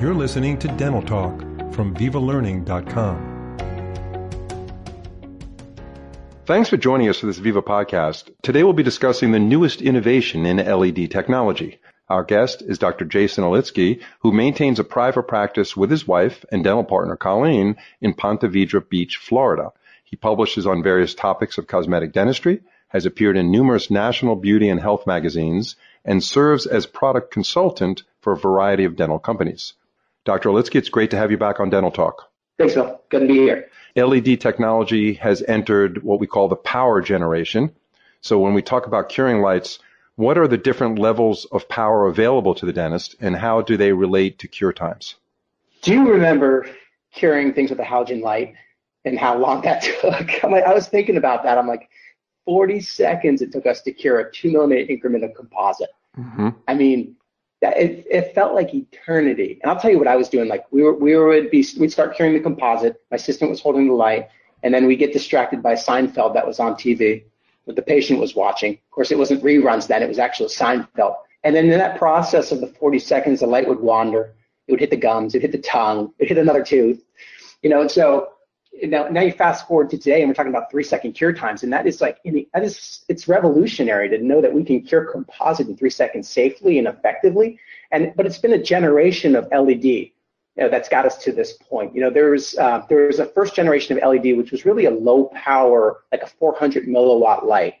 You're listening to Dental Talk from VivaLearning.com. Thanks for joining us for this Viva podcast. Today we'll be discussing the newest innovation in LED technology. Our guest is Dr. Jason Olitsky, who maintains a private practice with his wife and dental partner Colleen in Ponte Vedra Beach, Florida. He publishes on various topics of cosmetic dentistry, has appeared in numerous national beauty and health magazines, and serves as product consultant for a variety of dental companies. Dr. Olitsky, it's great to have you back on Dental Talk. Thanks, Phil. Good to be here. LED technology has entered what we call the power generation. So when we talk about curing lights, what are the different levels of power available to the dentist and how do they relate to cure times? Do you remember curing things with a halogen light and how long that took? I'm like, I was thinking about that. I'm like, 40 seconds it took us to cure a two millimeter increment of composite. Mm-hmm. I mean, it, it felt like eternity. And I'll tell you what I was doing. Like we were, we would be, we'd start curing the composite. My assistant was holding the light, and then we get distracted by Seinfeld that was on TV that the patient was watching. Of course, it wasn't reruns then; it was actual Seinfeld. And then in that process of the 40 seconds, the light would wander. It would hit the gums, it hit the tongue, it hit another tooth. You know, and so now, now you fast forward to today, and we're talking about three second cure times, and that is like that is it's revolutionary to know that we can cure composite in three seconds safely and effectively. And but it's been a generation of LED you know, that's got us to this point. You know, there's uh, there was a first generation of LED which was really a low power, like a 400 milliwatt light,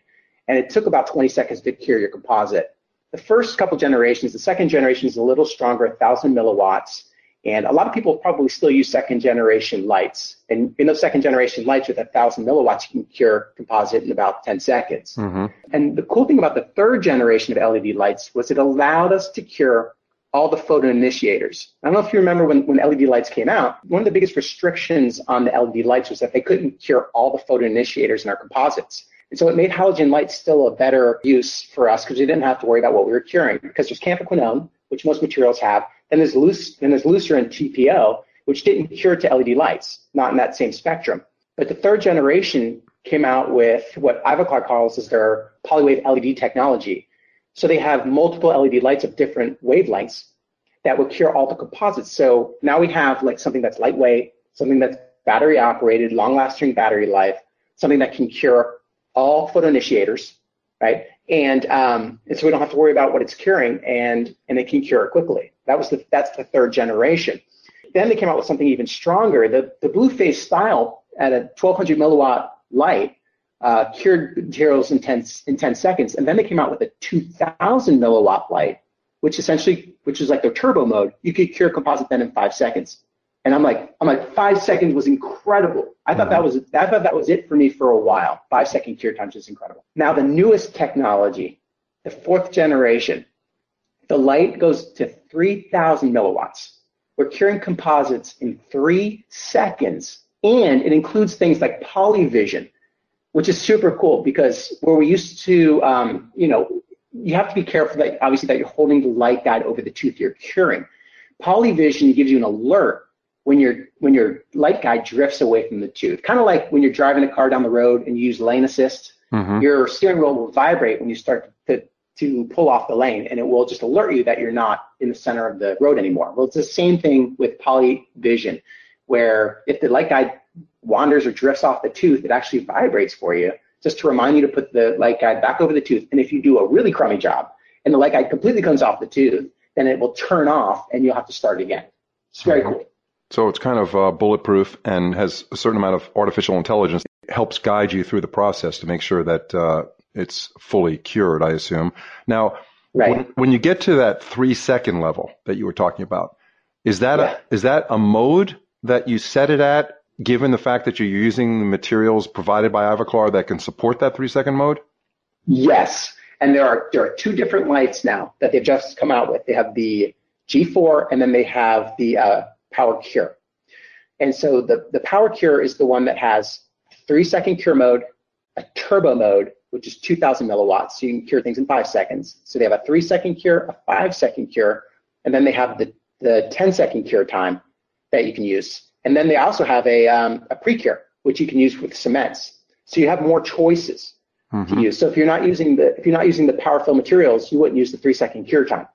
and it took about 20 seconds to cure your composite. The first couple generations, the second generation is a little stronger, 1,000 milliwatts and a lot of people probably still use second generation lights. And in those second generation lights with a thousand milliwatts, you can cure composite in about 10 seconds. Mm-hmm. And the cool thing about the third generation of LED lights was it allowed us to cure all the photo initiators. I don't know if you remember when, when LED lights came out, one of the biggest restrictions on the LED lights was that they couldn't cure all the photo initiators in our composites. And so it made halogen lights still a better use for us because we didn't have to worry about what we were curing because there's camphor which most materials have, Then there's, loose, and there's Lucirin TPO, which didn't cure to LED lights, not in that same spectrum. But the third generation came out with what Ivoclar calls as their polywave LED technology. So they have multiple LED lights of different wavelengths that will cure all the composites. So now we have like something that's lightweight, something that's battery operated, long lasting battery life, something that can cure all photoinitiators, right? And, um, and so we don't have to worry about what it's curing and, and it can cure quickly. That was the, that's the third generation. Then they came out with something even stronger. The, the Bluephase Style at a 1200 milliwatt light uh, cured materials in 10, in 10 seconds. And then they came out with a 2000 milliwatt light, which essentially, which is like their turbo mode. You could cure composite then in five seconds. And I'm like, I'm like, five seconds was incredible. I thought that was, I thought that was it for me for a while. Five second cure times is incredible. Now the newest technology, the fourth generation, the light goes to 3000 milliwatts. We're curing composites in three seconds. And it includes things like polyvision, which is super cool because where we used to, um, you know, you have to be careful that obviously that you're holding the light guide over the tooth you're curing. Polyvision gives you an alert when your when your light guide drifts away from the tooth. Kind of like when you're driving a car down the road and you use lane assist, mm-hmm. your steering wheel will vibrate when you start to to pull off the lane and it will just alert you that you're not in the center of the road anymore. Well, it's the same thing with polyvision, where if the light guide wanders or drifts off the tooth, it actually vibrates for you just to remind you to put the light guide back over the tooth. And if you do a really crummy job and the light guide completely comes off the tooth, then it will turn off and you'll have to start again. It's very cool. So it's kind of uh, bulletproof and has a certain amount of artificial intelligence. It helps guide you through the process to make sure that uh, it's fully cured, I assume. Now, right. when, when, you get to that three second level that you were talking about, is that yeah. a, is that a mode that you set it at, given the fact that you're using the materials provided by Ivoclar that can support that three second mode? Yes, and there are there are two different lights now that they've just come out with. They have the G4 and then they have the uh, Power Cure. And so the, the Power Cure is the one that has three second cure mode, a turbo mode, which is 2000 milliwatts. So you can cure things in five seconds. So they have a three second cure, a five second cure, and then they have the, the 10 second cure time that you can use. And then they also have a, um, a pre-cure, which you can use with cements. So you have more choices mm-hmm. to use. So if you're not using the, if you're not using the power fill materials, you wouldn't use the three second cure time.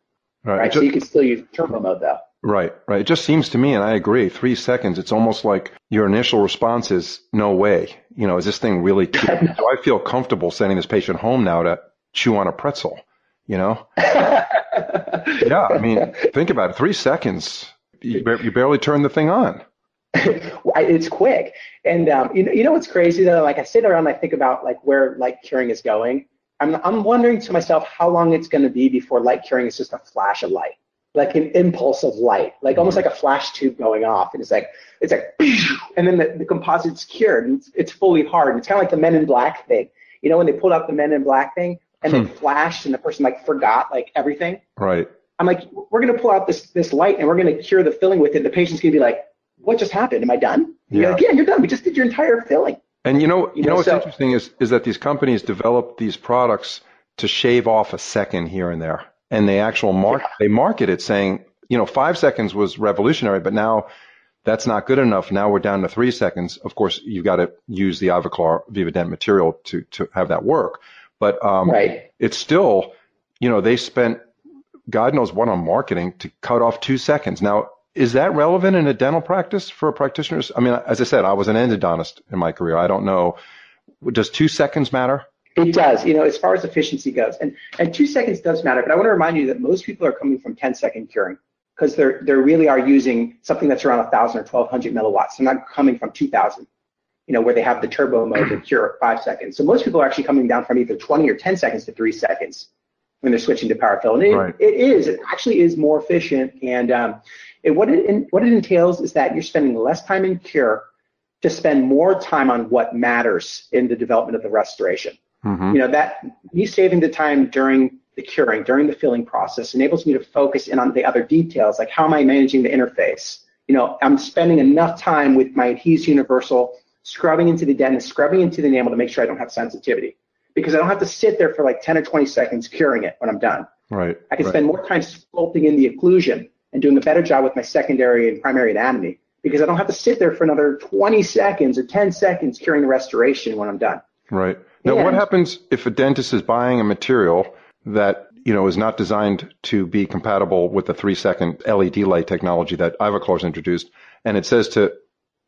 Right. right? So you can still use turbo mode though. Right, right. It just seems to me, and I agree, three seconds, it's almost like your initial response is, no way. You know, is this thing really, do I feel comfortable sending this patient home now to chew on a pretzel? You know? yeah, I mean, think about it. Three seconds, you, you barely turn the thing on. it's quick. And um, you know, you know what's crazy though? Like I sit around, and I think about like where like curing is going. I'm I'm wondering to myself how long it's going to be before light curing is just a flash of light like an impulse of light, like almost like a flash tube going off. And it's like, it's like, and then the, the composite's cured and it's, it's fully hard. And it's kind of like the Men in Black thing. You know, when they pulled out the Men in Black thing and hmm. they flashed and the person like forgot like everything. Right. I'm like, we're going to pull out this, this light and we're going to cure the filling with it. The patient's going to be like, what just happened? Am I done? Yeah. You're like, yeah, you're done. We just did your entire filling. And you know, you, you know, know, what's so, interesting is, is that these companies develop these products to shave off a second here and there and they actual mark yeah. they market it saying you know, five seconds was revolutionary, but now that's not good enough. Now we're down to three seconds. Of course, you've got to use the Ivoclar Vivadent material to, to have that work. But um, right. it's still, you know, they spent God knows what on marketing to cut off two seconds. Now, is that relevant in a dental practice for practitioners? I mean, as I said, I was an endodontist in my career. I don't know. Does two seconds matter? It does, you know, as far as efficiency goes. And, and two seconds does matter, but I want to remind you that most people are coming from 10 second curing because they're they really are using something that's around 1,000 or 1,200 milliwatts. They're not coming from 2,000, you know, where they have the turbo mode to cure five seconds. So most people are actually coming down from either 20 or 10 seconds to three seconds when they're switching to power fill. And it, right. it is, it actually is more efficient. And um, it, what it what it entails is that you're spending less time in cure to spend more time on what matters in the development of the restoration. Mm-hmm. You know that me saving the time during the curing during the filling process enables me to focus in on the other details, like how am I managing the interface? You know, I'm spending enough time with my Adhese Universal scrubbing into the dent scrubbing into the enamel to make sure I don't have sensitivity. Because I don't have to sit there for like 10 or 20 seconds curing it when I'm done. Right. I can right. spend more time sculpting in the occlusion and doing a better job with my secondary and primary anatomy because I don't have to sit there for another 20 seconds or 10 seconds curing the restoration when I'm done. Right. Now, and, what happens if a dentist is buying a material that you know is not designed to be compatible with the three second LED light technology that Ivoclar's introduced, and it says to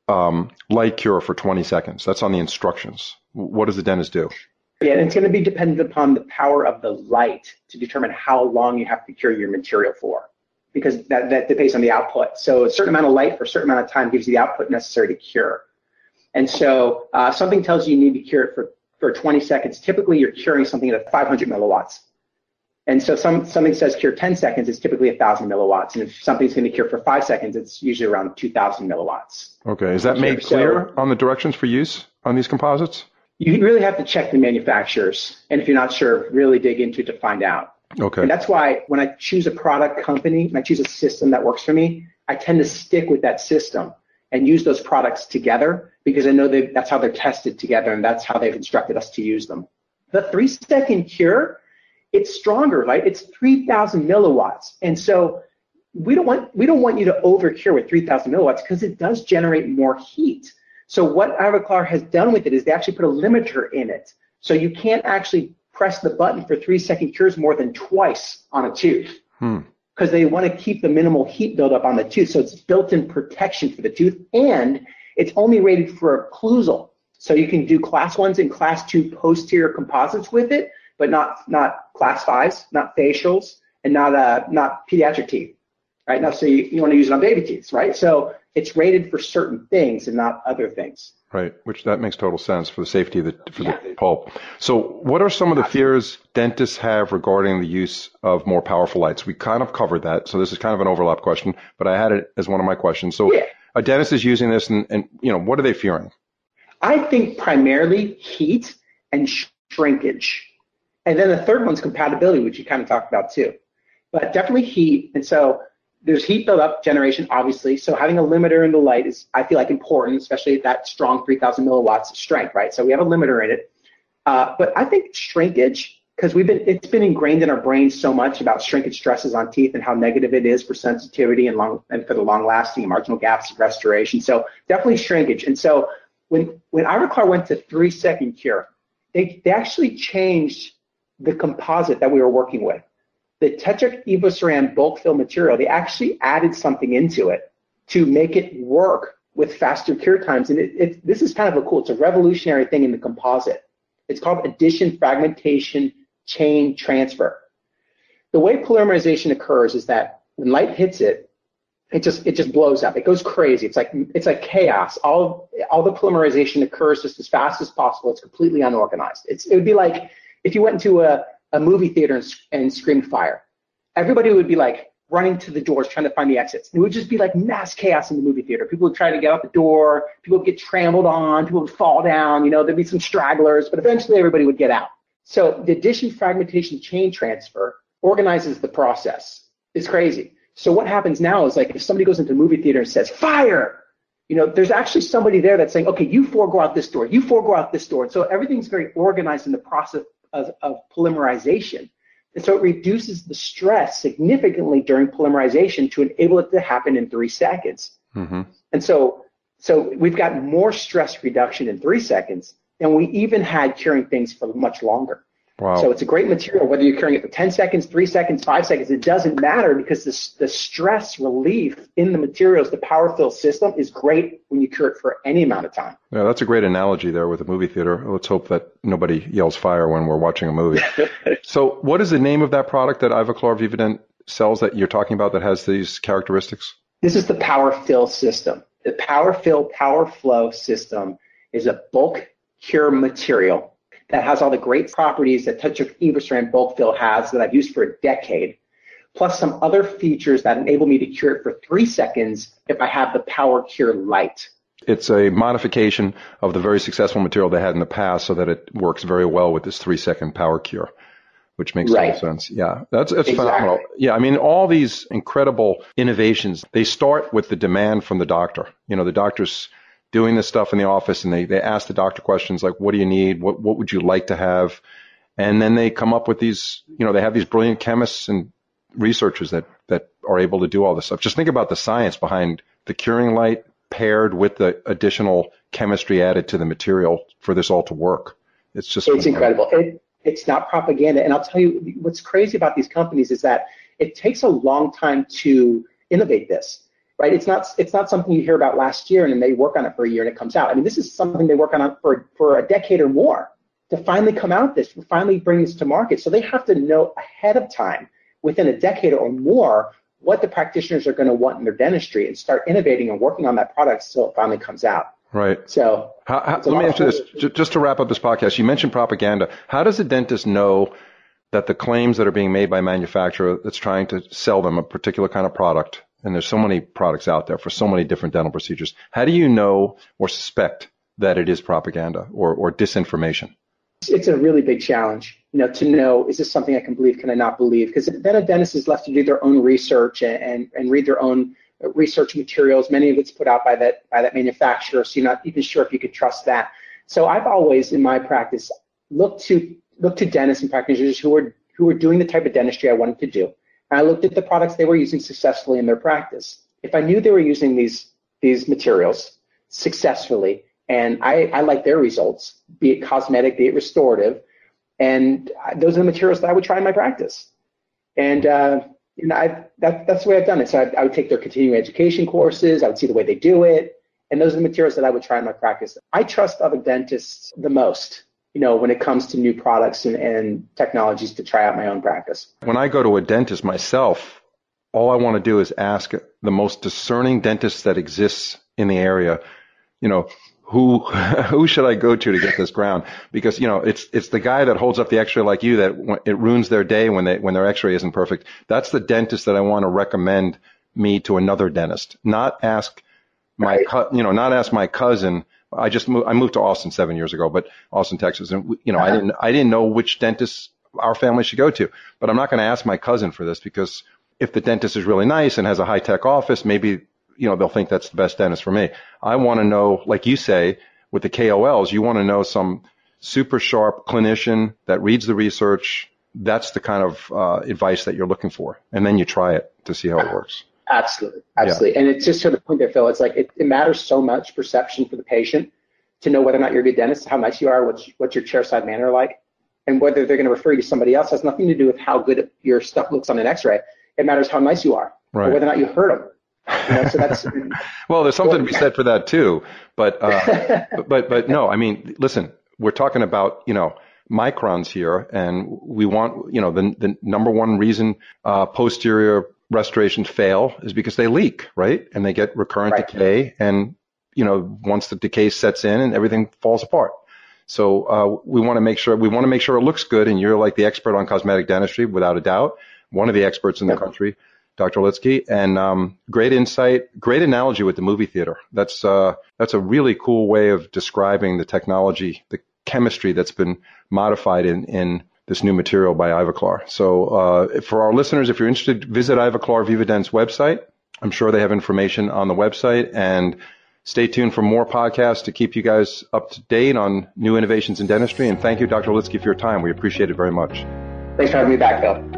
um, light cure for 20 seconds. That's on the instructions. What does the dentist do? Yeah, and it's going to be dependent upon the power of the light to determine how long you have to cure your material for, because that, that depends on the output. So a certain amount of light for a certain amount of time gives you the output necessary to cure. And so uh, something tells you you need to cure it for, for 20 seconds. Typically, you're curing something at 500 milliwatts. And so some, something says cure 10 seconds, it's typically 1,000 milliwatts. And if something's going to cure for five seconds, it's usually around 2,000 milliwatts. Okay. Is that made clear so, on the directions for use on these composites? You really have to check the manufacturers. And if you're not sure, really dig into it to find out. Okay. And that's why when I choose a product company, and I choose a system that works for me, I tend to stick with that system and use those products together because I know that's how they're tested together and that's how they've instructed us to use them. The three second cure it's stronger, right? It's 3,000 milliwatts. And so we don't want we don't want you to overcure with 3,000 milliwatts because it does generate more heat. So what Ivoclar has done with it is they actually put a limiter in it. So you can't actually press the button for three second cures more than twice on a tooth. Hmm because they want to keep the minimal heat buildup on the tooth. So it's built-in protection for the tooth, and it's only rated for occlusal. So you can do class ones and class two posterior composites with it, but not not class fives, not facials, and not uh, not pediatric teeth. Right now, so you, you want to use it on baby teeth, right? So it's rated for certain things and not other things. Right, which that makes total sense for the safety of the for yeah. the pulp. So, what are some of the fears dentists have regarding the use of more powerful lights? We kind of covered that, so this is kind of an overlap question, but I had it as one of my questions. So, yeah. a dentist is using this, and, and you know, what are they fearing? I think primarily heat and shrinkage. And then the third one's compatibility, which you kind of talked about too. But definitely heat. And so there's heat buildup generation, obviously. So having a limiter in the light is, I feel like, important, especially that strong 3,000 milliwatts strength, right? So we have a limiter in it. Uh, but I think shrinkage, because we've been, it's been ingrained in our brains so much about shrinkage stresses on teeth and how negative it is for sensitivity and long and for the long-lasting marginal gaps of restoration. So definitely shrinkage. And so when when Ivoclar went to three-second cure, they they actually changed the composite that we were working with. The Tetric EvoCeram bulk fill material, they actually added something into it to make it work with faster cure times. And it, it, this is kind of a cool, it's a revolutionary thing in the composite. It's called addition fragmentation chain transfer. The way polymerization occurs is that when light hits it, it just it just blows up. It goes crazy. It's like it's like chaos. All all the polymerization occurs just as fast as possible. It's completely unorganized. It's it would be like if you went into a, a movie theater and, and screamed fire. Everybody would be like running to the doors trying to find the exits. It would just be like mass chaos in the movie theater. People would try to get out the door. People would get trampled on. People would fall down. You know, there'd be some stragglers, but eventually everybody would get out. So the addition fragmentation chain transfer organizes the process. It's crazy. So what happens now is like if somebody goes into a movie theater and says fire, you know, there's actually somebody there that's saying, okay, you four go out this door, you four go out this door. And so everything's very organized in the process of, of polymerization. And so it reduces the stress significantly during polymerization to enable it to happen in three seconds. Mm-hmm. And so, so we've got more stress reduction in three seconds than we even had curing things for much longer. Wow. So it's a great material, whether you're curing it for 10 seconds, three seconds, five seconds, it doesn't matter because the, the stress relief in the materials, the power fill system is great when you cure it for any amount of time. Yeah, that's a great analogy there with a the movie theater. Let's hope that nobody yells fire when we're watching a movie. so what is the name of that product that Ivoclar Vivadent sells that you're talking about that has these characteristics? This is the power fill system. The power fill power flow system is a bulk cure material that has all the great properties that Tetric EvoCeram bulk fill has that I've used for a decade, plus some other features that enable me to cure it for three seconds if I have the Power Cure Light. It's a modification of the very successful material they had in the past so that it works very well with this three second power cure which makes right. total sense. Yeah, that's that's exactly. phenomenal. Yeah, I mean, all these incredible innovations they start with the demand from the doctor. You know, the doctors doing this stuff in the office and they, they ask the doctor questions like, what do you need? What, what would you like to have? And then they come up with these, you know, they have these brilliant chemists and researchers that, that are able to do all this stuff. Just think about the science behind the curing light paired with the additional chemistry added to the material for this all to work. It's just it's incredible. It, it's not propaganda. And I'll tell you what's crazy about these companies is that it takes a long time to innovate this right? It's not it's not something you hear about last year and then they work on it for a year and it comes out. I mean, this is something they work on for for a decade or more to finally come out this, to finally bring this to market. So they have to know ahead of time, within a decade or more, what the practitioners are going to want in their dentistry and start innovating and working on that product so it finally comes out. Right. So how, how, let me answer this just to wrap up this podcast. You mentioned propaganda. How does a dentist know that the claims that are being made by a manufacturer that's trying to sell them a particular kind of product and there's so many products out there for so many different dental procedures. How do you know or suspect that it is propaganda or, or disinformation? It's a really big challenge, you know, to know is this something I can believe, can I not believe? Because then a dentist is left to do their own research and, and, and read their own research materials. Many of it's put out by that by that manufacturer, so you're not even sure if you could trust that. So I've always, in my practice, looked to look to dentists and practitioners who are who are doing the type of dentistry I wanted to do I looked at the products they were using successfully in their practice. If I knew they were using these these materials successfully, and I, I like their results, be it cosmetic, be it restorative, and those are the materials that I would try in my practice. And uh, you know, I, that, that's the way I've done it. So I, I would take their continuing education courses. I would see the way they do it, and those are the materials that I would try in my practice. I trust other dentists the most you know, when it comes to new products and, and technologies to try out my own practice. When I go to a dentist myself, all I want to do is ask the most discerning dentist that exists in the area, you know, who who should I go to to get this ground? Because you know it's it's the guy that holds up the X-ray like you that it ruins their day when they when their X-ray isn't perfect. That's the dentist that I want to recommend me to another dentist. Not ask my right. you know not ask my cousin I just moved, I moved to Austin seven years ago, but Austin, Texas, and you know, uh-huh. I didn't, I didn't know which dentist our family should go to, but I'm not going to ask my cousin for this because if the dentist is really nice and has a high tech office, maybe, you know, they'll think that's the best dentist for me. I want to know, like you say, with the KOLs, you want to know some super sharp clinician that reads the research. That's the kind of uh, advice that you're looking for. And then you try it to see how it works. Absolutely, absolutely. Yeah. And it's just to the point there, Phil. It's like it, it, matters so much perception for the patient to know whether or not you're a good dentist, how nice you are, what's what's your chairside manner like, And whether they're going to refer you to somebody else has nothing to do with how good your stuff looks on an X-ray. It matters how nice you are, right. or whether or not you hurt them. You know, so that's well, there's something to be said for that too. But uh, but but no, I mean, listen, we're talking about you know microns here, and we want you know the the number one reason uh, posterior restorations fail is because they leak, right? And they get recurrent right. decay, and you know once the decay sets in, and everything falls apart. So uh, we want to make sure we want to make sure it looks good, and you're like the expert on cosmetic dentistry, without a doubt, one of the experts in the country. Dr. Litzke, and um, great insight, great analogy with the movie theater. That's uh, that's a really cool way of describing the technology, the chemistry that's been modified in in this new material by Ivoclar. So uh, for our listeners, if you're interested, visit Ivoclar Vivadent's website. I'm sure they have information on the website, and stay tuned for more podcasts to keep you guys up to date on new innovations in dentistry. And thank you, Dr. Litzke, for your time. We appreciate it very much. Thanks for having me back, Phil.